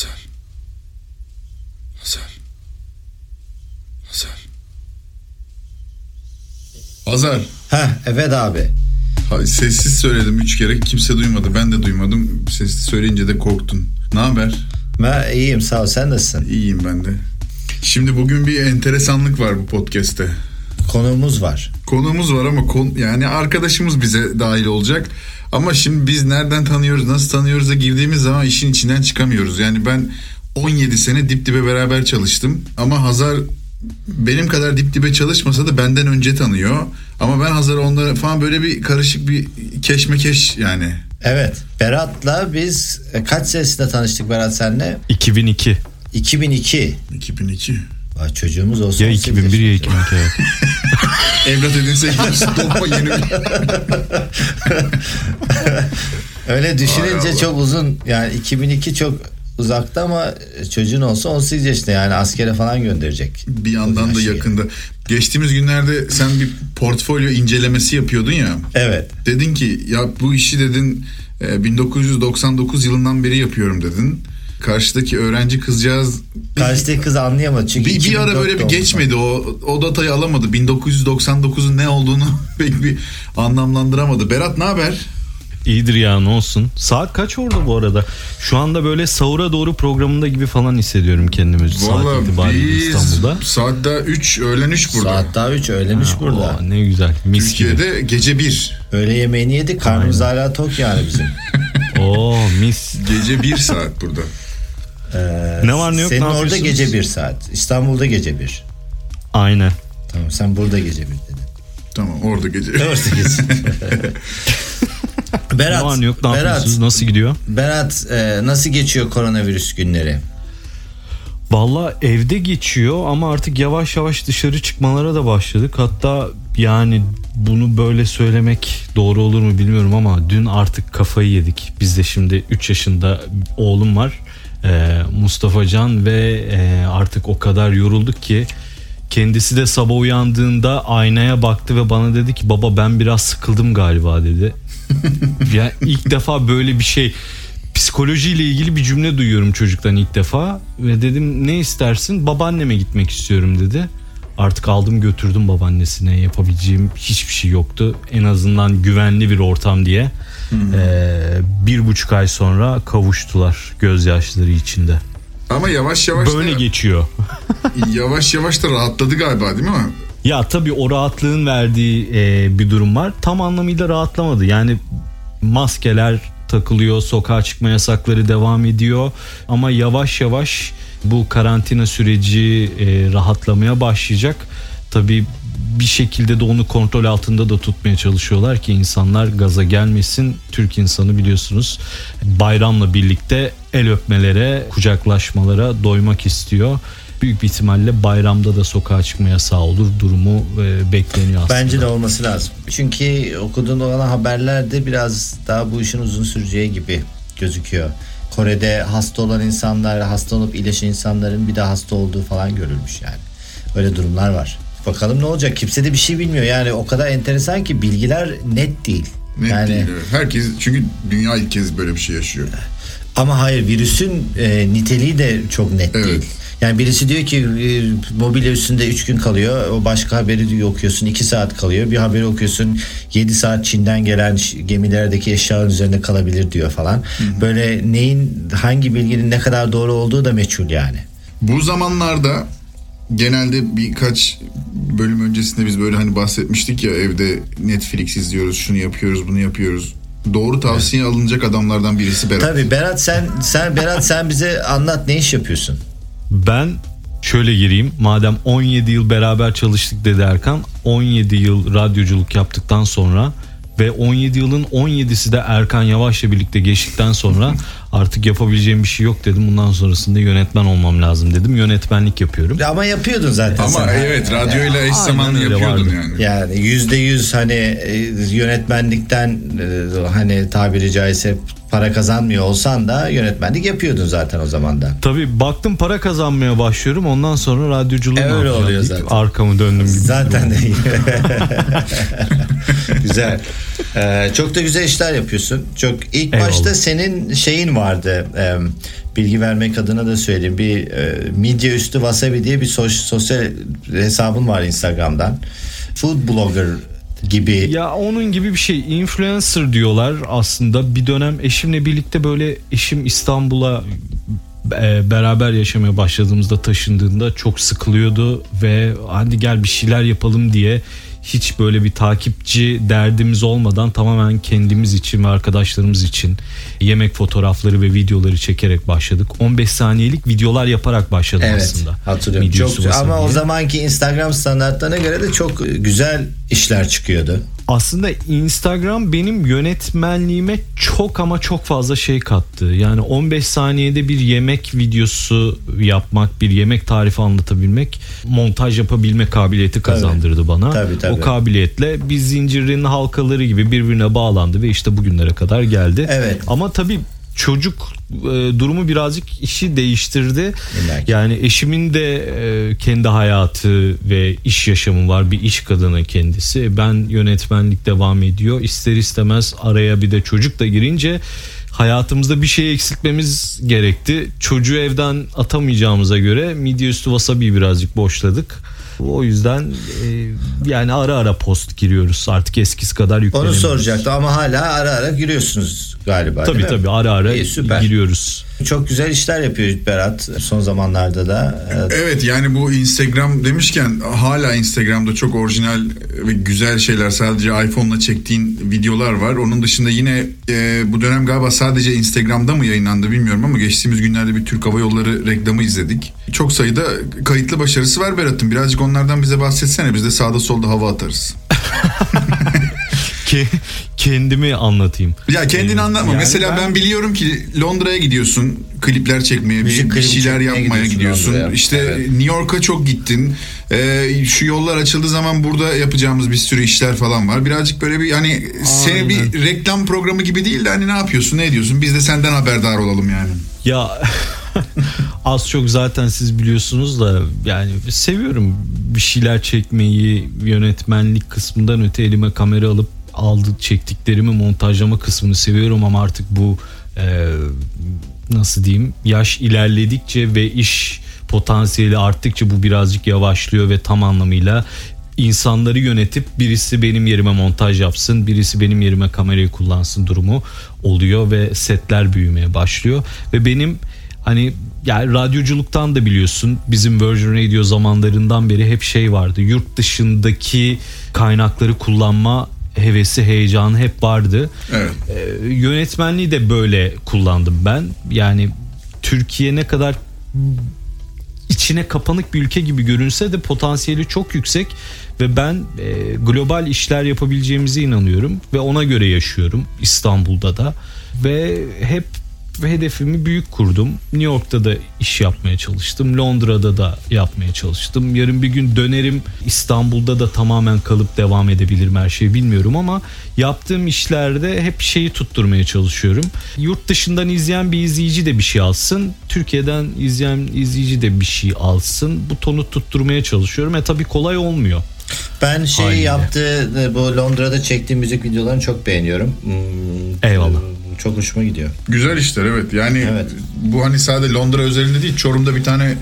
Hazar. Hazar. Hazar. Hazar. Heh evet abi. Ha, Sessiz söyledim üç kere kimse duymadı. Ben de duymadım. Sessiz söyleyince de korktun. Ne haber? Ben iyiyim sağ ol sen nasılsın? İyiyim ben de. Şimdi bugün bir enteresanlık var bu podcast'te. Konuğumuz var. Konuğumuz var ama kon, yani arkadaşımız bize dahil olacak. Ama şimdi biz nereden tanıyoruz, nasıl tanıyoruz da girdiğimiz zaman işin içinden çıkamıyoruz. Yani ben 17 sene dip dibe beraber çalıştım. Ama Hazar benim kadar dip dibe çalışmasa da benden önce tanıyor. Ama ben Hazar onlara falan böyle bir karışık bir keşmekeş yani. Evet Berat'la biz e, kaç senesinde tanıştık Berat senle? 2002. 2002. 2002. Vay, çocuğumuz olsa Ya 18 2001 ya yaşında. 2002. evet. Evlat edinse gidersin yeni bir... Öyle düşününce çok uzun yani 2002 çok uzakta ama çocuğun olsa 18 yaşında yani askere falan gönderecek. Bir yandan da yakında. Geçtiğimiz günlerde sen bir portfolyo incelemesi yapıyordun ya. Evet. Dedin ki ya bu işi dedin e, 1999 yılından beri yapıyorum dedin. Karşıdaki öğrenci kızcağız Karşıdaki kız anlayamadı çünkü bir, bir ara 2004 böyle bir geçmedi o o datayı alamadı 1999'un ne olduğunu pek bir anlamlandıramadı. Berat ne haber? İyidir ya ne olsun. Saat kaç orada bu arada? Şu anda böyle sahura doğru programında gibi falan hissediyorum kendimi saat itibariyle biz İstanbul'da. saat daha 3 öğlen 3 burada. Saat daha 3 öğlen 3 burada. Oo, ne güzel mis gibi. Türkiye'de gece 1. Öğle yemeğini yedik karnımız hala tok yani bizim. Oo mis. Gece 1 saat burada. Ee, Ne var ne yok, Senin ne orada gece 1 saat. İstanbul'da gece 1. Aynen. Tamam sen burada gece 1 dedin. Tamam orada gece. Orada gece. Berat, ne var ne yok ne Berat? Nasıl gidiyor? Berat e, nasıl geçiyor koronavirüs günleri? Valla evde geçiyor ama artık yavaş yavaş dışarı çıkmalara da başladık. Hatta yani bunu böyle söylemek doğru olur mu bilmiyorum ama dün artık kafayı yedik. Biz de şimdi 3 yaşında oğlum var. Ee, Mustafa Can ve e, artık o kadar yorulduk ki kendisi de sabah uyandığında aynaya baktı ve bana dedi ki baba ben biraz sıkıldım galiba dedi. ya ilk defa böyle bir şey psikolojiyle ilgili bir cümle duyuyorum çocuktan ilk defa ve dedim ne istersin babaanneme gitmek istiyorum dedi. Artık aldım götürdüm babaannesine yapabileceğim hiçbir şey yoktu. En azından güvenli bir ortam diye. Ee, bir buçuk ay sonra kavuştular gözyaşları içinde. Ama yavaş yavaş Böyle da, geçiyor. yavaş yavaş da rahatladı galiba değil mi? Ya tabii o rahatlığın verdiği e, bir durum var. Tam anlamıyla rahatlamadı. Yani maskeler takılıyor, sokağa çıkma yasakları devam ediyor. Ama yavaş yavaş bu karantina süreci e, rahatlamaya başlayacak. Tabii bir şekilde de onu kontrol altında da tutmaya çalışıyorlar ki insanlar gaza gelmesin. Türk insanı biliyorsunuz bayramla birlikte el öpmelere, kucaklaşmalara doymak istiyor. Büyük bir ihtimalle bayramda da sokağa çıkma yasağı olur. Durumu e, bekleniyor aslında. Bence de olması lazım. Çünkü okuduğun olan haberlerde biraz daha bu işin uzun süreceği gibi gözüküyor. Kore'de hasta olan insanlar, hasta olup iyileşen insanların bir daha hasta olduğu falan görülmüş yani. Öyle durumlar var. Bakalım ne olacak? Kimse de bir şey bilmiyor. Yani o kadar enteresan ki bilgiler net değil. Net yani değil. evet. Herkes çünkü dünya ilk kez böyle bir şey yaşıyor. ama hayır virüsün e, niteliği de çok net Evet. değil. Yani birisi diyor ki e, mobilya üstünde 3 gün kalıyor. O başka haberi okuyorsun 2 saat kalıyor. Bir haberi okuyorsun 7 saat Çin'den gelen gemilerdeki eşyaların üzerinde kalabilir diyor falan. Böyle neyin hangi bilginin ne kadar doğru olduğu da meçhul yani. Bu zamanlarda genelde birkaç bölüm öncesinde biz böyle hani bahsetmiştik ya evde Netflix izliyoruz, şunu yapıyoruz, bunu yapıyoruz. Doğru tavsiye alınacak adamlardan birisi Berat. Tabii Berat sen sen Berat sen bize anlat ne iş yapıyorsun? Ben şöyle gireyim. Madem 17 yıl beraber çalıştık dedi Erkan. 17 yıl radyoculuk yaptıktan sonra ve 17 yılın 17'si de Erkan Yavaş'la birlikte geçtikten sonra artık yapabileceğim bir şey yok dedim. Bundan sonrasında yönetmen olmam lazım dedim. Yönetmenlik yapıyorum. Ama yapıyordun zaten Ama sen. evet radyoyla eş zamanlı yapıyordun vardı. yani. Yani yüzde yüz hani e, yönetmenlikten e, hani tabiri caizse para kazanmıyor olsan da yönetmenlik yapıyordun zaten o zaman da. Tabii baktım para kazanmaya başlıyorum. Ondan sonra radyoculuğu E, öyle oluyor zaten. Arkamı döndüm gibi. Zaten güzel. Ee, çok da güzel işler yapıyorsun. Çok ilk Eyvallah. başta senin şeyin vardı. Ee, bilgi vermek adına da söyleyeyim. Bir e, midye üstü wasabi diye bir sos- sosyal hesabım var Instagram'dan. Food blogger gibi. Ya onun gibi bir şey influencer diyorlar aslında bir dönem eşimle birlikte böyle eşim İstanbul'a e, beraber yaşamaya başladığımızda taşındığında çok sıkılıyordu ve hadi gel bir şeyler yapalım diye hiç böyle bir takipçi derdimiz olmadan tamamen kendimiz için ve arkadaşlarımız için yemek fotoğrafları ve videoları çekerek başladık. 15 saniyelik videolar yaparak başladım Evet aslında. hatırlıyorum. Midye Çok. Ama o wasabi'ye. zamanki Instagram standartlarına göre de çok güzel işler çıkıyordu. Aslında Instagram benim yönetmenliğime çok ama çok fazla şey kattı. Yani 15 saniyede bir yemek videosu yapmak, bir yemek tarifi anlatabilmek, montaj yapabilme kabiliyeti kazandırdı bana. Tabii, tabii. O kabiliyetle bir zincirin halkaları gibi birbirine bağlandı ve işte bugünlere kadar geldi. Evet. Ama tabii çocuk e, durumu birazcık işi değiştirdi. İlla ki. Yani eşimin de e, kendi hayatı ve iş yaşamı var. Bir iş kadını kendisi. Ben yönetmenlik devam ediyor. İster istemez araya bir de çocuk da girince hayatımızda bir şey eksiltmemiz gerekti. Çocuğu evden atamayacağımıza göre midye üstü wasabi birazcık boşladık. O yüzden e, yani ara ara post giriyoruz. Artık eskisi kadar Onu yüklenemiyoruz. soracaktım ama hala ara ara giriyorsunuz galiba Tabii değil mi? tabii ara ara İyi, süper. giriyoruz. Çok güzel işler yapıyor Berat son zamanlarda da. Evet yani bu Instagram demişken hala Instagram'da çok orijinal ve güzel şeyler sadece iPhone'la çektiğin videolar var. Onun dışında yine e, bu dönem galiba sadece Instagram'da mı yayınlandı bilmiyorum ama geçtiğimiz günlerde bir Türk Hava Yolları reklamı izledik. Çok sayıda kayıtlı başarısı var Berat'ın. Birazcık onlardan bize bahsetsene. Biz de sağda solda hava atarız. Kendimi anlatayım. Ya kendini Ee, anlatma. yani Mesela ben... biliyorum ki Londra'ya gidiyorsun klipler çekmeye, Müzik bir, bir şeyler yapmaya gidiyorsun gidiyorsun. İşte Evet. New York'a çok gittin. Ee, şu yollar açıldığı zaman burada yapacağımız bir sürü işler falan var. Birazcık böyle bir hani seni bir reklam programı gibi değil de hani ne yapıyorsun, ne ediyorsun? Biz de senden haberdar olalım yani. Ya az çok zaten siz biliyorsunuz da yani seviyorum bir şeyler çekmeyi yönetmenlik kısmından öte elime kamera alıp aldı çektiklerimi montajlama kısmını seviyorum ama artık bu e, nasıl diyeyim yaş ilerledikçe ve iş potansiyeli arttıkça bu birazcık yavaşlıyor ve tam anlamıyla insanları yönetip birisi benim yerime montaj yapsın, birisi benim yerime kamerayı kullansın durumu oluyor ve setler büyümeye başlıyor ve benim hani yani radyoculuktan da biliyorsun bizim Virgin Radio zamanlarından beri hep şey vardı. Yurt dışındaki kaynakları kullanma hevesi, heyecanı hep vardı. Evet. Ee, yönetmenliği de böyle kullandım ben. Yani Türkiye ne kadar içine kapanık bir ülke gibi görünse de potansiyeli çok yüksek ve ben e, global işler yapabileceğimize inanıyorum ve ona göre yaşıyorum İstanbul'da da ve hep hedefimi büyük kurdum. New York'ta da iş yapmaya çalıştım. Londra'da da yapmaya çalıştım. Yarın bir gün dönerim İstanbul'da da tamamen kalıp devam edebilirim her şeyi bilmiyorum ama yaptığım işlerde hep şeyi tutturmaya çalışıyorum. Yurt dışından izleyen bir izleyici de bir şey alsın. Türkiye'den izleyen izleyici de bir şey alsın. Bu tonu tutturmaya çalışıyorum. E tabii kolay olmuyor. Ben şey Haliyle. yaptığı bu Londra'da çektiğim müzik videolarını çok beğeniyorum. Hmm, Eyvallah. Çok hoşuma gidiyor. Güzel işler evet. Yani Evet. bu hani sadece Londra özelinde değil. Çorum'da bir tane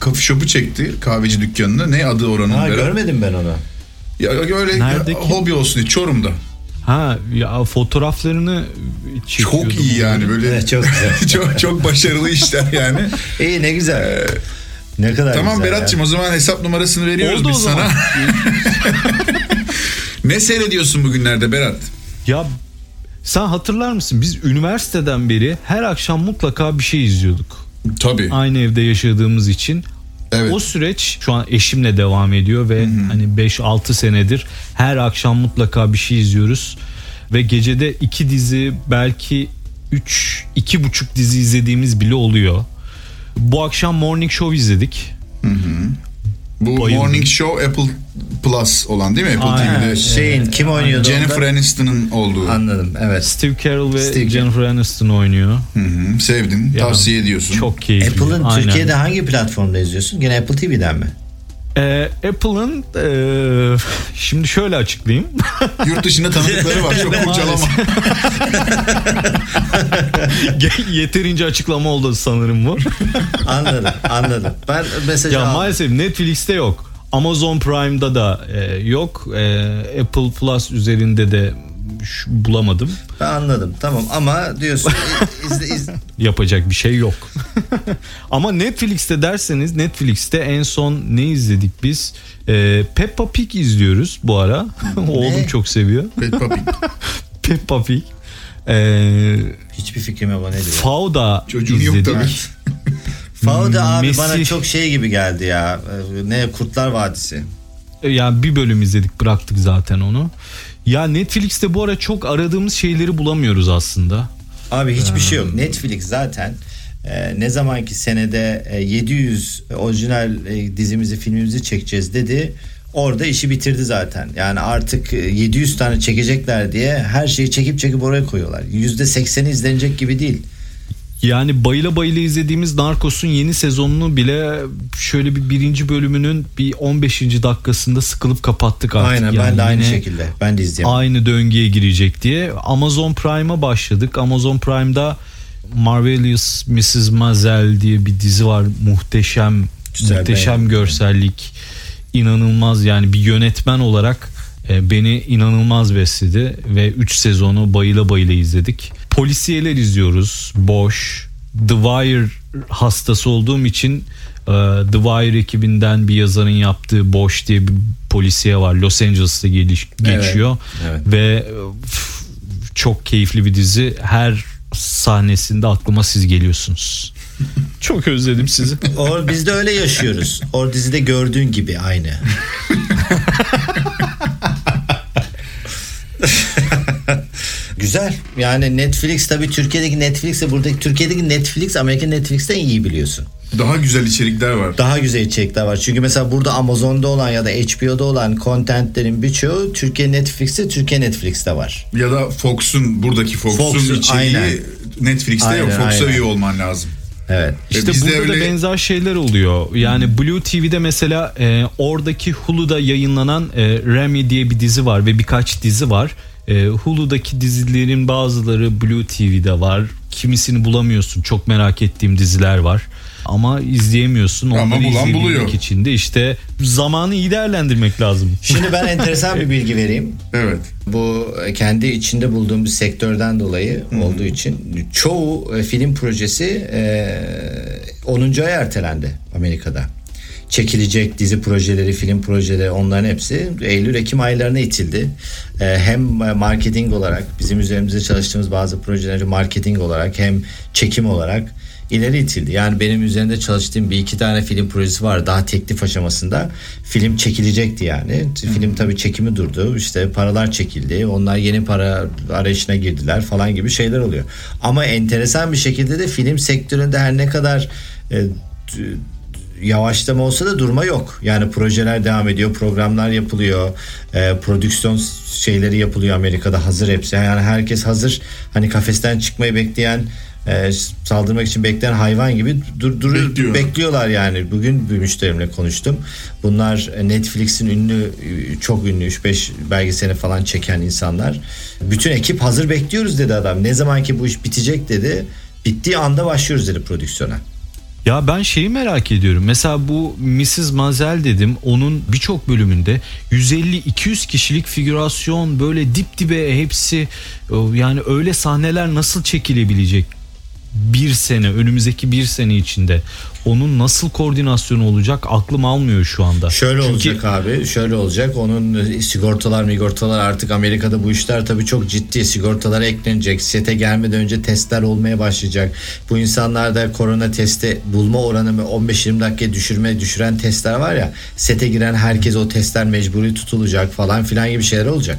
coffee shop'u çekti. Kahveci dükkanını. Ne adı oranın? Ha Berat? görmedim ben onu. Ya öyle Neredeki? hobi olsun diye Çorum'da. Ha ya fotoğraflarını. Çok iyi yani böyle. Evet, çok güzel. çok çok başarılı işler yani. İyi ne güzel. ne kadar Tamam. Berat'cığım o zaman hesap numarasını veriyoruz Oldu o biz zaman. sana. ne seyrediyorsun bugünlerde Berat? Ya sen hatırlar mısın? Biz üniversiteden beri her akşam mutlaka bir şey izliyorduk. Tabii. Aynı evde yaşadığımız için. Evet. O süreç şu an eşimle devam ediyor ve hani 5-6 senedir her akşam mutlaka bir şey izliyoruz. Ve gecede iki dizi belki 3 iki buçuk dizi izlediğimiz bile oluyor. Bu akşam Morning Show izledik. Bu Bayıldım. Morning Show Apple Plus olan değil mi? Apple Aynen. TV'de. Şeyin kim oynuyordu Jennifer onda? Aniston'ın olduğu. Anladım evet. Steve Carell ve Steve Jennifer Aniston oynuyor. Hı hı, Sevdin, Ya, tavsiye ediyorsun. Çok keyifli. Apple'ın Aynen. Türkiye'de hangi platformda izliyorsun? Gene Apple TV'den mi? Ee, Apple'ın ee, şimdi şöyle açıklayayım. Yurt dışında tanıdıkları var. Çok kurcalama. Yeterince açıklama oldu sanırım bu. Anladım anladım. Ben mesajı ya aldım. maalesef Netflix'te yok. Amazon Prime'da da e, yok. E, Apple Plus üzerinde de bulamadım. Ben anladım tamam ama diyorsun izle, iz- Yapacak bir şey yok. Ama Netflix'te derseniz Netflix'te en son ne izledik biz? E, Peppa Pig izliyoruz bu ara. Oğlum çok seviyor. Peppa Pig. Peppa Pig. E, hiçbir fikrim yok o ne diyor. Fauda Çocuğun yok izledik. tabii. Fauda abi Messi- bana çok şey gibi geldi ya. Ee, Ne Kurtlar Vadisi. Yani bir bölüm izledik bıraktık zaten onu. Ya Netflix'te bu ara çok aradığımız şeyleri bulamıyoruz aslında. Abi hiçbir şey yok. Netflix zaten e, ne zamanki senede e, 700 orijinal e, dizimizi filmimizi çekeceğiz dedi. Orada işi bitirdi zaten. Yani artık e, 700 tane çekecekler diye her şeyi çekip çekip oraya koyuyorlar. %80'i izlenecek gibi değil. Yani bayıla bayıla izlediğimiz Narcos'un yeni sezonunu bile şöyle bir birinci bölümünün bir 15. dakikasında sıkılıp kapattık artık. Aynen Yani ben de aynı şekilde. Ben de izleyemem. Aynı döngüye girecek diye. Amazon Prime'a başladık. Amazon Prime'da Marvelous Mrs. Maisel diye bir dizi var. Muhteşem Güzel, muhteşem beğendim. görsellik. inanılmaz yani bir yönetmen olarak e, beni inanılmaz besledi ve 3 sezonu bayıla bayıla izledik. Polisiyeler izliyoruz. Boş. The Wire hastası olduğum için e, The Wire ekibinden bir yazarın yaptığı Boş diye bir polisiye var. Los Angeles'ta geliş, Evet, geçiyor evet. ve e, çok keyifli bir dizi. Her sahnesinde aklıma siz geliyorsunuz. çok özledim sizi. Or, biz de öyle yaşıyoruz. O dizide gördüğün gibi aynı. Güzel. Yani Netflix tabii Türkiye'deki Netflix'e buradaki Türkiye'deki Netflix Amerika Netflix'ten iyi biliyorsun. Daha güzel içerikler var. Daha güzel içerikler var. Çünkü mesela burada Amazon'da olan ya da HBO'da olan contentlerin birçoğu Türkiye Netflix'te, Türkiye Netflix'te var. Ya da Fox'un buradaki Fox'un Fox'un, içeriği aynen. Netflix'te yok. Aynen, Fox'a aynen. üye olman lazım. Evet. İşte bizde burada da öyle- benzer şeyler oluyor. Yani Blue TV'de mesela e, oradaki Hulu'da yayınlanan e, Remy diye bir dizi var ve birkaç dizi var. E, Hulu'daki dizilerin bazıları Blue TV'de var. Kimisini bulamıyorsun. Çok merak ettiğim diziler var. Ama izleyemiyorsun. Ama Onları bulan izleyebilmek buluyor. için de işte zamanı iyi değerlendirmek lazım. Şimdi ben enteresan bir bilgi vereyim. Evet. Bu kendi içinde bulduğum bir sektörden dolayı olduğu için çoğu e, film projesi e, 10. ay ertelendi Amerika'da. Çekilecek dizi projeleri, film projeleri onların hepsi Eylül-Ekim aylarına itildi. E, hem marketing olarak bizim üzerimizde çalıştığımız bazı projeleri marketing olarak hem çekim olarak ileri itildi. Yani benim üzerinde çalıştığım bir iki tane film projesi var daha teklif aşamasında. Film çekilecekti yani. Film tabii çekimi durdu. İşte paralar çekildi. Onlar yeni para arayışına girdiler falan gibi şeyler oluyor. Ama enteresan bir şekilde de film sektöründe her ne kadar e, yavaşlama olsa da durma yok. Yani projeler devam ediyor, programlar yapılıyor, e, prodüksiyon şeyleri yapılıyor Amerika'da hazır hepsi. Yani herkes hazır. Hani kafesten çıkmayı bekleyen e, saldırmak için bekleyen hayvan gibi dur, dur, Bekliyor. bekliyorlar yani. Bugün bir müşterimle konuştum. Bunlar e, Netflix'in ünlü çok ünlü 3-5 belgeselini falan çeken insanlar. Bütün ekip hazır bekliyoruz dedi adam. Ne zaman ki bu iş bitecek dedi. Bittiği anda başlıyoruz dedi prodüksiyona. Ya ben şeyi merak ediyorum. Mesela bu Mrs. Mazel dedim. Onun birçok bölümünde 150-200 kişilik figürasyon böyle dip dibe hepsi yani öyle sahneler nasıl çekilebilecek? Bir sene önümüzdeki bir sene içinde onun nasıl koordinasyonu olacak aklım almıyor şu anda. Şöyle Çünkü- olacak abi şöyle olacak onun e, sigortalar migortalar artık Amerika'da bu işler tabii çok ciddi sigortalara eklenecek sete gelmeden önce testler olmaya başlayacak bu insanlarda korona testi bulma oranı 15-20 dakika düşürme düşüren testler var ya sete giren herkes o testler mecburi tutulacak falan filan gibi şeyler olacak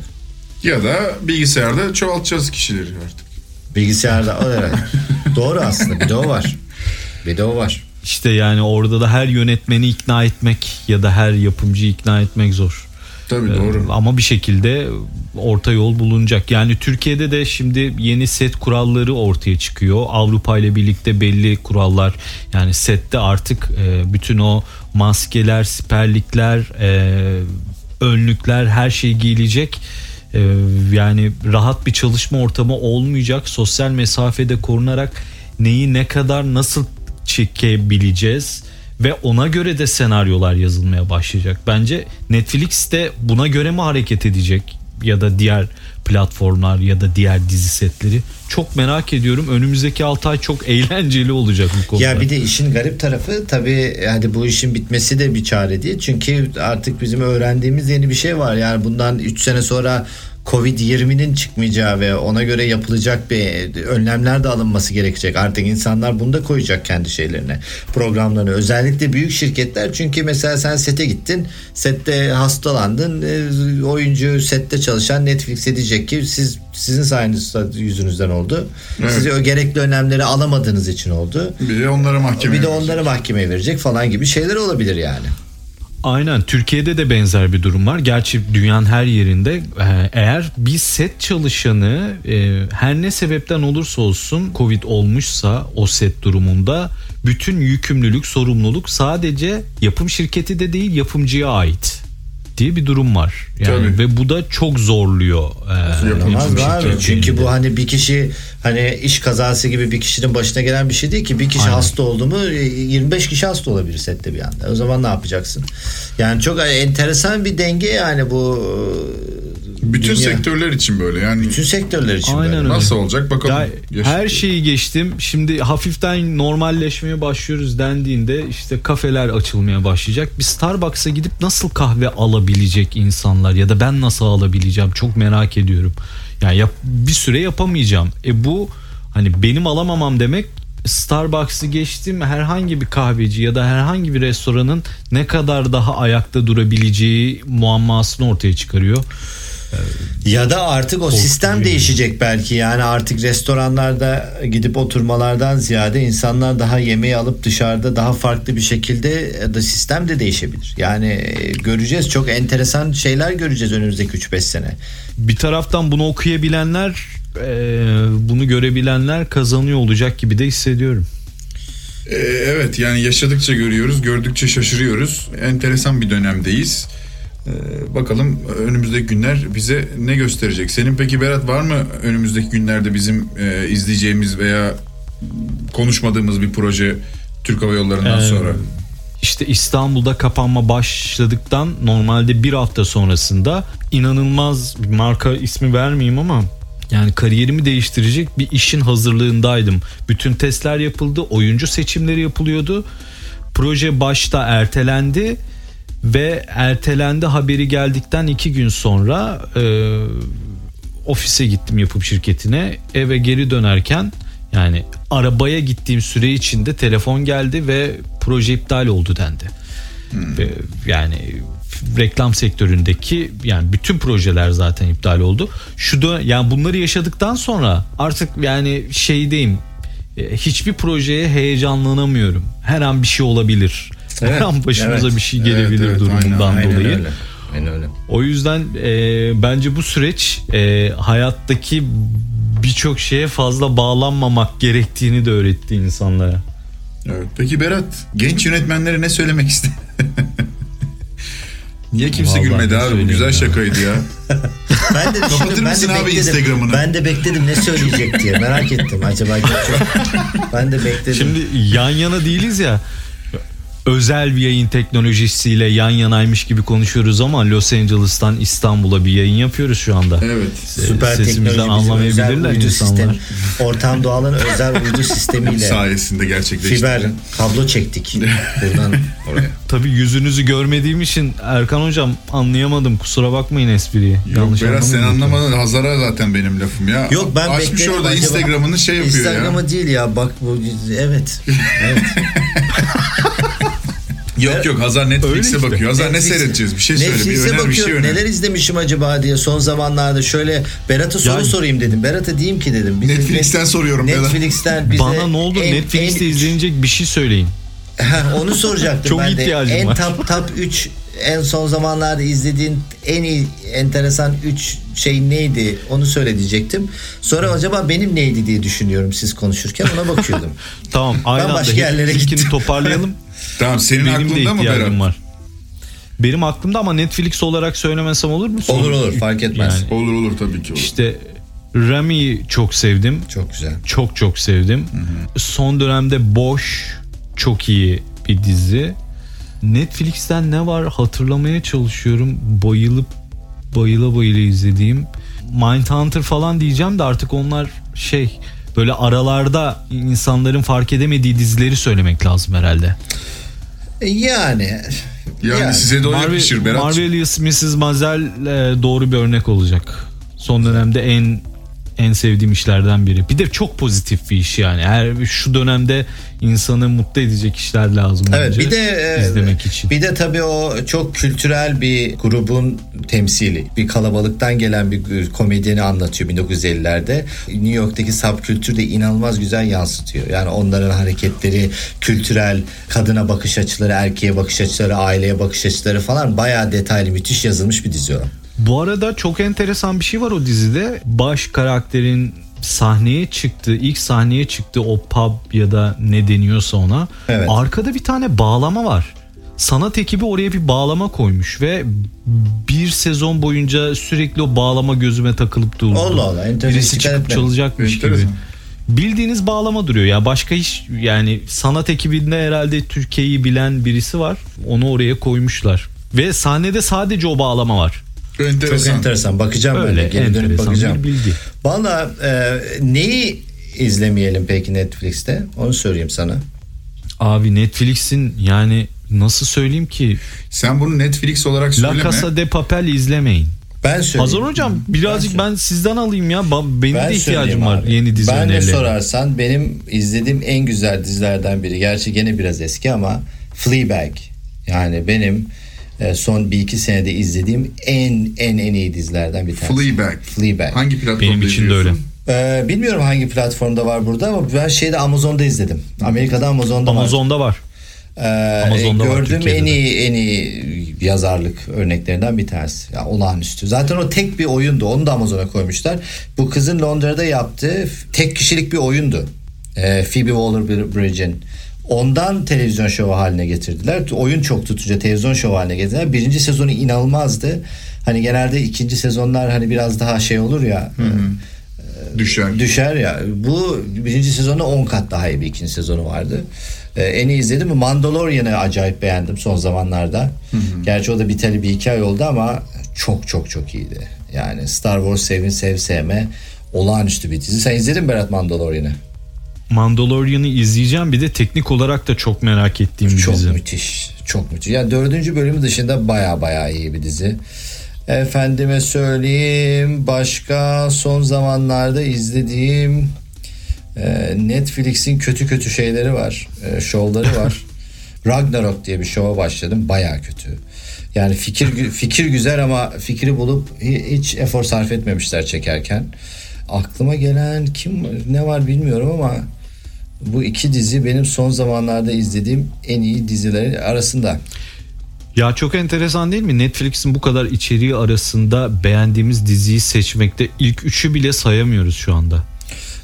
Ya da bilgisayarda çoğaltacağız kişileri artık. bilgisayarda o evet. doğru aslında bir de o var bir de o var İşte yani orada da her yönetmeni ikna etmek ya da her yapımcıyı ikna etmek zor. Tabii Ee, doğru. Ama bir şekilde orta yol bulunacak. Yani Türkiye'de de şimdi yeni set kuralları ortaya çıkıyor. Avrupa ile birlikte belli kurallar. Yani sette artık e, bütün o maskeler, siperlikler, e, önlükler her şey giyilecek. E, yani rahat bir çalışma ortamı olmayacak. Sosyal mesafede korunarak neyi ne kadar nasıl çekebileceğiz ve ona göre de senaryolar yazılmaya başlayacak. Bence Netflix de buna göre mi hareket edecek ya da diğer platformlar ya da diğer dizi setleri çok merak ediyorum. Önümüzdeki 6 ay çok eğlenceli olacak bu konuda. Ya bir de işin garip tarafı tabii hadi bu işin bitmesi de bir çare değil. Çünkü artık bizim öğrendiğimiz yeni bir şey var. Yani bundan 3 sene sonra Covid-20'nin çıkmayacağı ve ona göre yapılacak bir önlemler de alınması gerekecek. Artık insanlar bunu da koyacak kendi şeylerine, programlarını. Özellikle büyük şirketler çünkü mesela sen sete gittin, sette hastalandın, e, oyuncu sette çalışan Netflix'e diyecek ki siz sizin sayenizde yüzünüzden oldu. Evet. Siz o gerekli önlemleri alamadığınız için oldu. Bir de onlara mahkeme. Bir de onları mahkemeye verecek falan gibi şeyler olabilir yani. Aynen Türkiye'de de benzer bir durum var. Gerçi dünyanın her yerinde e, eğer bir set çalışanı e, her ne sebepten olursa olsun Covid olmuşsa o set durumunda bütün yükümlülük, sorumluluk sadece yapım şirketi de değil yapımcıya ait diye bir durum var. Yani Tabii. ve bu da çok zorluyor. e, mı abi? şirketlerini Çünkü bu hani bir kişi hani iş kazası gibi bir kişinin başına gelen bir şey değil ki. Bir kişi Aynen. hasta oldu mu e, 25 kişi hasta olabilir sette bir anda. O zaman ne yapacaksın? Yani çok enteresan bir denge yani bu e, Bütün dünya. sektörler için böyle yani bütün sektörler için Aynen böyle. öyle. nasıl olacak bakalım. Ya her şeyi geçtim. Şimdi hafiften normalleşmeye başlıyoruz dendiğinde işte kafeler açılmaya başlayacak. Bir Starbucks'a gidip nasıl kahve alabilecek insanlar ya da ben nasıl alabileceğim çok merak ediyorum. Yani yap, bir süre yapamayacağım. E bu hani benim alamamam demek Starbucks'ı geçtim herhangi bir kahveci ya da herhangi bir restoranın ne kadar daha ayakta durabileceği muammasını ortaya çıkarıyor. Ya da artık o sistem değişecek belki. Yani artık restoranlarda gidip oturmalardan ziyade insanlar daha yemeği alıp dışarıda daha farklı bir şekilde ya da sistem de değişebilir. Yani e, göreceğiz. Çok enteresan şeyler göreceğiz önümüzdeki 3-5 sene. bir taraftan bunu okuyabilenler e, bunu görebilenler kazanıyor olacak gibi de hissediyorum. Evet yani yaşadıkça görüyoruz, gördükçe şaşırıyoruz. Enteresan bir dönemdeyiz. Ee, bakalım önümüzdeki günler bize ne gösterecek? Senin peki Berat var mı önümüzdeki günlerde bizim e, izleyeceğimiz veya konuşmadığımız bir proje Türk Hava Yolları'ndan Ee, sonra? İşte İstanbul'da kapanma başladıktan normalde bir hafta sonrasında inanılmaz bir marka ismi vermeyeyim ama yani kariyerimi değiştirecek bir işin hazırlığındaydım. Bütün testler yapıldı, oyuncu seçimleri yapılıyordu. Proje başta ertelendi ve ertelendi haberi geldikten iki gün sonra e, ofise gittim yapım şirketine. Eve geri dönerken yani arabaya gittiğim süre içinde telefon geldi ve proje iptal oldu dendi. Ve yani reklam sektöründeki yani bütün projeler zaten iptal oldu. Şu da yani bunları yaşadıktan sonra artık yani şeydeyim e, hiçbir projeye heyecanlanamıyorum. Her an bir şey olabilir. Her Evet, an başımıza evet. bir şey gelebilir Evet, evet, durumundan aynen, dolayı. öyle. Aynen öyle. O yüzden e, bence bu süreç e, hayattaki birçok şeye fazla bağlanmamak gerektiğini de öğretti insanlara. Evet. Peki Berat, genç yönetmenlere ne söylemek ister? Niye kimse Vallahi gülmedi abi? Bu güzel ya. şakaydı ya. Ben de Kapatır düşündüm, ben mısın de abi bekledim. Instagram'ını? Ben de bekledim ne söyleyecek diye merak ettim. Acaba. Ben de bekledim. Şimdi yan yana değiliz ya. Özel bir yayın teknolojisiyle yan yanaymış gibi konuşuyoruz ama Los Angeles'tan İstanbul'a bir yayın yapıyoruz şu anda. Evet. Süper Sesimizden anlamayabilirler uydu insanlar. sistemi. Ortam Doğan'ın özel uydu sistemiyle Sayesinde gerçekleşti. fiber kablo çektik. Buradan oraya. Tabii yüzünüzü görmediğim için Erkan hocam anlayamadım. Kusura bakmayın espriyi. Yok Yanlış Berat sen anlamadın. Hazara zaten benim lafım ya. Yok ben Açmış bekledim. orada Instagram'ını şey yapıyor Instagram'ı ya. değil ya bak bu evet. evet. Yok yok Hazar Netflix'e Öyle işte. bakıyor. Hazar ne Netflix'e- seyredeceğiz? Bir şey söyle. Bir Netflix'e öner bir bakıyorum. şey öner. Neler izlemişim acaba diye son zamanlarda şöyle Berat'a soru Yani- sorayım dedim. Berat'a diyeyim ki dedim. Bize Netflix'ten soruyorum ya da. Netflix'ten bize Bana ne olur en- Netflix'te en- izlenecek bir şey söyleyin. Onu soracaktım Çok ben de. ihtiyacım En var. top top 3 en son zamanlarda izlediğin en iyi enteresan 3 şey neydi onu söyle diyecektim. Sonra acaba benim neydi diye düşünüyorum siz konuşurken ona bakıyordum. Tamam aynı anda başka yerlere hepimizinkini gittim. toparlayalım. Tamam senin Benim de aklında mı Berat? var. Benim aklımda ama Netflix olarak söylemesem olur mu? olur olur fark etmez. Yani Olur olur tabii ki olur. işte Rami'yi çok sevdim. Çok güzel. Çok çok sevdim. Son dönemde Boş çok iyi bir dizi. Netflix'ten ne var hatırlamaya çalışıyorum. Bayılıp bayıla bayıla izlediğim. Mindhunter falan diyeceğim de artık onlar şey böyle aralarda insanların fark edemediği dizileri söylemek lazım herhalde. Yani yani, yani. size de o Marvel, yakışır Berat. Marvelous Mrs. Maisel e, doğru bir örnek olacak. Son dönemde en en sevdiğim işlerden biri. Bir de çok pozitif bir iş yani. Her şu dönemde insanı mutlu edecek işler lazım Evet bence bir de izlemek için. Bir de tabii o çok kültürel bir grubun temsili. Bir kalabalıktan gelen bir komedyeni anlatıyor 1950'lerde. New York'taki subkültür de inanılmaz güzel yansıtıyor. Yani onların hareketleri, kültürel kadına bakış açıları, erkeğe bakış açıları, aileye bakış açıları falan bayağı detaylı, müthiş yazılmış bir dizi o. Bu arada çok enteresan bir şey var o dizide. Baş karakterin sahneye çıktığı, ilk sahneye çıktığı o pub ya da ne deniyorsa ona. Evet. Arkada bir tane bağlama var. Sanat ekibi oraya bir bağlama koymuş ve bir sezon boyunca sürekli o bağlama gözüme takılıp durdu. Allah Allah. Birisi çıkıp çalacakmış gibi. Bildiğiniz bağlama duruyor ya başka hiç yani sanat ekibinde herhalde Türkiye'yi bilen birisi var onu oraya koymuşlar ve sahnede sadece o bağlama var. Enteresan. Çok enteresan. Bakacağım Öyle böyle. Geri dönüp bakacağım. bilgi. Valla e, neyi izlemeyelim peki Netflix'te? Onu söyleyeyim sana. Abi Netflix'in yani nasıl söyleyeyim ki Sen bunu Netflix olarak La söyleme. Casa de Papel izlemeyin. Ben söyleyeyim. Hazır hocam birazcık ben, sizden alayım ya. Benim Ben de ihtiyacım var abi. yeni dizi Ben de önerilerine. sorarsan benim izlediğim en güzel dizilerden biri. Gerçi gene biraz eski ama Fleabag. Yani benim son bir iki senede izlediğim en en en iyi dizilerden bir tanesi. Fleabag. Fleabag. Hangi platformda Benim için de öyle. Ee, bilmiyorum hangi platformda var burada ama ben şeyde Amazon'da izledim. Amerika'da Amazon'da var. Amazon'da var. Ee, Amazon'da var, gördüğüm Türkiye'de en de. iyi en iyi yazarlık örneklerinden bir tanesi. Ya olağanüstü. Zaten o tek bir oyundu. Onu da Amazon'a koymuşlar. Bu kızın Londra'da yaptığı tek kişilik bir oyundu. Ee, Phoebe Waller-Bridge'in. Ondan televizyon şovu haline getirdiler. Oyun çok tutunca televizyon şovu haline getirdiler. Birinci sezonu inanılmazdı. Hani genelde ikinci sezonlar hani biraz daha şey olur ya. Düşer. Düşer ya. Bu birinci sezonda 10 kat daha iyi bir ikinci sezonu vardı. Ee, en iyi izledim? Mandalorian'ı acayip beğendim son zamanlarda. Gerçi o da biteli bir iki ay oldu ama çok çok çok iyiydi. Yani Star Wars sevin sev sevme olağanüstü bir dizi. Sen izledin mi Berat Mandalorian'ı? Mandalorian'ı izleyeceğim bir de teknik olarak da çok merak ettiğim bir Çok dizi. müthiş. Çok müthiş. Yani dördüncü bölümü dışında baya baya iyi bir dizi. Efendime söyleyeyim başka son zamanlarda izlediğim e, Netflix'in kötü kötü şeyleri var. E, şovları var. Ragnarok diye bir şova başladım. Baya kötü. Yani fikir fikir güzel ama fikri bulup hi- hiç efor sarf etmemişler çekerken. Aklıma gelen kim ne var bilmiyorum ama bu iki dizi benim son zamanlarda izlediğim en iyi dizilerin arasında. Ya çok enteresan değil mi? Netflix'in bu kadar içeriği arasında beğendiğimiz diziyi seçmekte ilk üçü bile sayamıyoruz şu anda.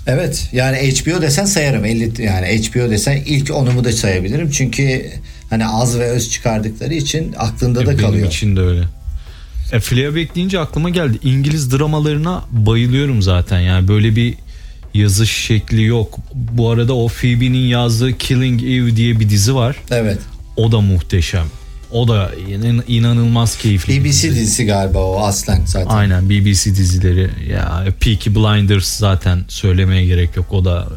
Evet yani HBO desen sayarım 50 yani HBO desen ilk onumu da sayabilirim çünkü hani az ve öz çıkardıkları için aklında da Benim kalıyor. için de öyle. E, Fleabag deyince aklıma geldi. İngiliz dramalarına bayılıyorum zaten. Yani böyle bir yazış şekli yok. Bu arada o Phoebe'nin yazdığı Killing Eve diye bir dizi var. Evet. O da muhteşem. O da inan- inanılmaz keyifli. BBC dizi. dizisi galiba o aslen zaten. Aynen BBC dizileri. Ya Peaky Blinders zaten söylemeye gerek yok. O da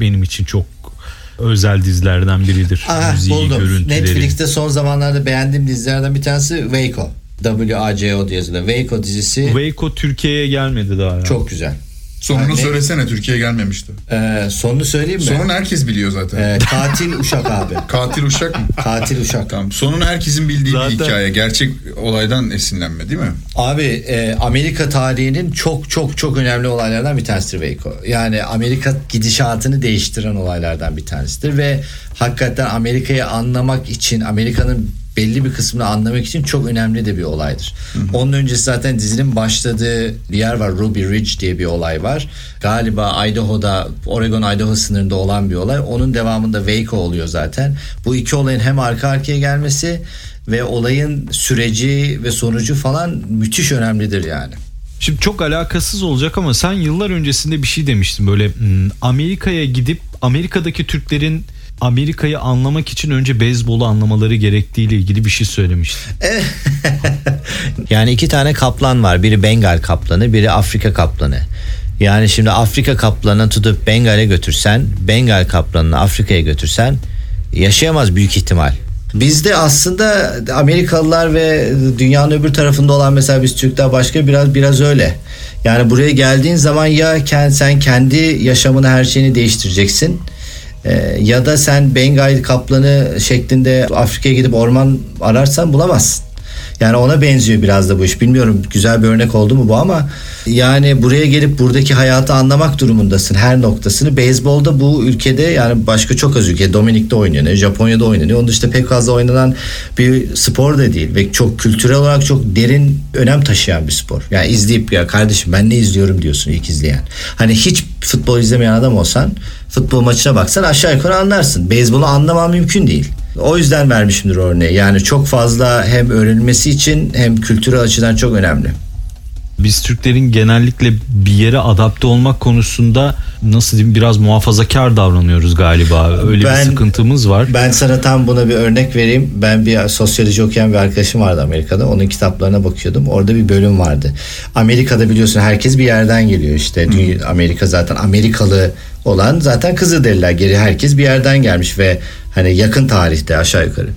benim için çok özel dizilerden biridir. Aha, Müziği, buldum. görüntüleri. Netflix'te son zamanlarda beğendiğim dizilerden bir tanesi Waco. W-A-C-O diye yazılıyor. Waco dizisi Waco Türkiye'ye gelmedi daha ya. çok güzel. Sonunu Yani- söylesene Türkiye gelmemişti. Ee, sonunu söyleyeyim mi? Sonunu herkes biliyor zaten. Ee, katil uşak abi. Katil uşak mı? Katil uşak. Tamam. Sonunu herkesin bildiği Zaten- bir hikaye. Gerçek olaydan esinlenme değil mi? Abi e, Amerika tarihinin çok çok çok önemli olaylardan bir tanesidir Waco. Yani Amerika gidişatını değiştiren olaylardan bir tanesidir ve hakikaten Amerika'yı anlamak için Amerika'nın belli bir kısmını anlamak için çok önemli de bir olaydır. Onun öncesi zaten dizinin başladığı bir yer var Ruby Ridge diye bir olay var. Galiba Idaho'da Oregon Idaho sınırında olan bir olay. Onun devamında Waco oluyor zaten. Bu iki olayın hem arka arkaya gelmesi ve olayın süreci ve sonucu falan müthiş önemlidir yani. Şimdi çok alakasız olacak ama sen yıllar öncesinde bir şey demiştin böyle hmm, Amerika'ya gidip Amerika'daki Türklerin Amerika'yı anlamak için önce beyzbolu anlamaları gerektiğiyle ilgili bir şey söylemiştin. Yani iki tane kaplan var. Biri Bengal kaplanı, biri Afrika kaplanı. Yani şimdi Afrika kaplanını tutup Bengal'e götürsen, Bengal kaplanını Afrika'ya götürsen yaşayamaz büyük ihtimal. Bizde aslında Amerikalılar ve dünyanın öbür tarafında olan mesela biz Türkler başka biraz biraz öyle. Yani buraya geldiğin zaman ya sen kendi yaşamını her şeyini değiştireceksin. Ee, ya da sen Bengal kaplanı şeklinde Afrika'ya gidip orman ararsan bulamazsın. Yani ona benziyor biraz da bu iş. Bilmiyorum güzel bir örnek oldu mu bu ama yani buraya gelip buradaki hayatı anlamak durumundasın her noktasını. Beyzbolda bu ülkede yani başka çok az ülke Dominik'te oynanıyor, Japonya'da oynanıyor. Onun dışında pek fazla oynanan bir spor da değil ve çok kültürel olarak çok derin önem taşıyan bir spor. Yani izleyip ya kardeşim ben ne izliyorum diyorsun ilk izleyen. Hani hiç futbol izlemeyen adam olsan futbol maçına baksan aşağı yukarı anlarsın. Beyzbolu anlaman mümkün değil. O yüzden vermişimdir örneği. Yani çok fazla hem öğrenilmesi için hem kültürel açıdan çok önemli. Biz Türklerin genellikle bir yere adapte olmak konusunda nasıl diyeyim biraz muhafazakar davranıyoruz galiba. Öyle Ben- bir sıkıntımız var. Ben sana tam buna bir örnek vereyim. Ben bir sosyoloji okuyan bir arkadaşım vardı Amerika'da. Onun kitaplarına bakıyordum. Orada bir bölüm vardı. Amerika'da biliyorsun herkes bir yerden geliyor işte. Dünya, Amerika zaten Amerikalı olan zaten Kızılderililer. Geri herkes bir yerden gelmiş ve hani yakın tarihte aşağı yukarı.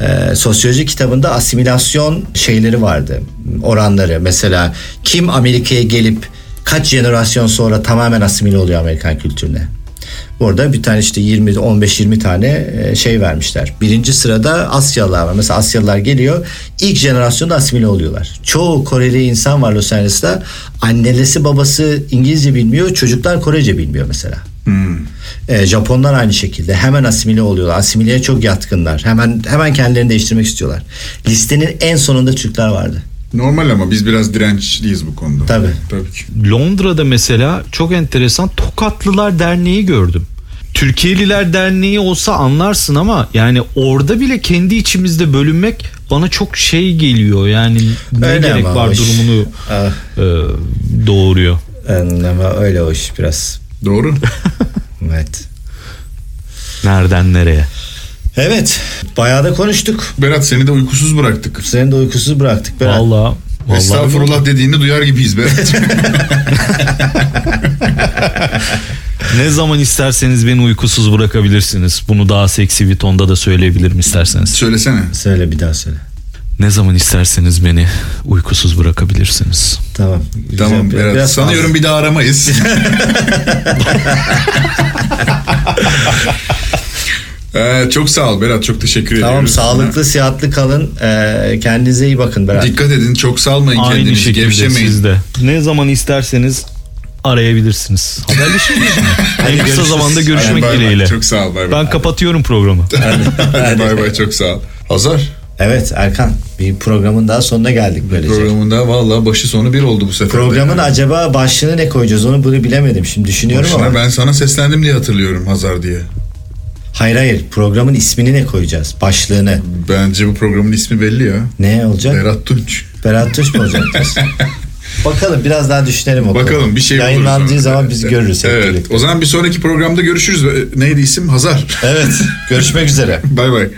Ee, sosyoloji kitabında asimilasyon şeyleri vardı. Oranları. Mesela kim Amerika'ya gelip kaç jenerasyon sonra tamamen asimile oluyor Amerikan kültürüne? Orada bir tane işte 20 15-20 tane e, şey vermişler. Birinci sırada Asyalılar var. Mesela Asyalılar geliyor. ilk jenerasyonda asimile oluyorlar. Çoğu Koreli insan var Los Angeles'ta. Annelesi babası İngilizce bilmiyor. Çocuklar Korece bilmiyor mesela. E, Japonlar aynı şekilde hemen asimile oluyorlar. Asimileye çok yatkınlar. Hemen hemen kendilerini değiştirmek istiyorlar. Listenin en sonunda Türkler vardı. Normal ama biz biraz dirençliyiz bu konuda. Tabii. Tabii ki. Londra'da mesela çok enteresan Tokatlılar Derneği gördüm. Türkiye'liler Derneği olsa anlarsın ama yani orada bile kendi içimizde bölünmek bana çok şey geliyor. Yani ne Öyle gerek var iş. durumunu Ah, e, doğuruyor. ama öyle o iş biraz. Doğru. Evet. Nereden nereye? Evet. Bayağı da konuştuk. Berat seni de uykusuz bıraktık. Seni de uykusuz bıraktık Berat. Vallahi Vallahi Estağfurullah dediğini duyar gibiyiz Berat. Ne zaman isterseniz beni uykusuz bırakabilirsiniz. Bunu daha seksi bir tonda da söyleyebilirim isterseniz. Söylesene. Söyle bir daha söyle. Ne zaman isterseniz beni uykusuz bırakabilirsiniz. Tamam. Tamam Güzel. Berat. Biraz Sanıyorum fazla. bir daha aramayız. Ee, çok sağ ol Berat. Çok teşekkür ediyorum. Tamam sağlıklı sıhhatli kalın. Ee, kendinize iyi bakın Berat. Dikkat edin. Çok salmayın Aynı kendinizi. şekilde Gevşemeyin. siz de. Ne zaman isterseniz arayabilirsiniz. Haberleşiriz. en kısa görüşürüz. zamanda görüşmek Hadi bay bay. dileğiyle. Çok sağ ol. Bay bay. Ben kapatıyorum programı. Hadi bay bay. Çok sağ ol. Hazar. Evet Erkan bir programın daha sonuna geldik böylece. Programında vallahi başı sonu bir oldu bu sefer. Programın acaba başlığını ne koyacağız onu bunu bilemedim. Şimdi düşünüyorum Başına ama. ben sana seslendim diye hatırlıyorum Hazar diye. Hayır hayır programın ismini ne koyacağız? Başlığını. Bence bu programın ismi belli ya. Ne olacak? Berat Tunç. Berat Tuş mu olacak? Bakalım biraz daha düşünelim o Bakalım konuda. bir şey buluruz Yayınlandığı zaman Evet, biz görürüz. Evet. birlikte. O zaman bir sonraki programda görüşürüz. Neydi isim? Hazar. Evet. Görüşmek üzere. bay bay.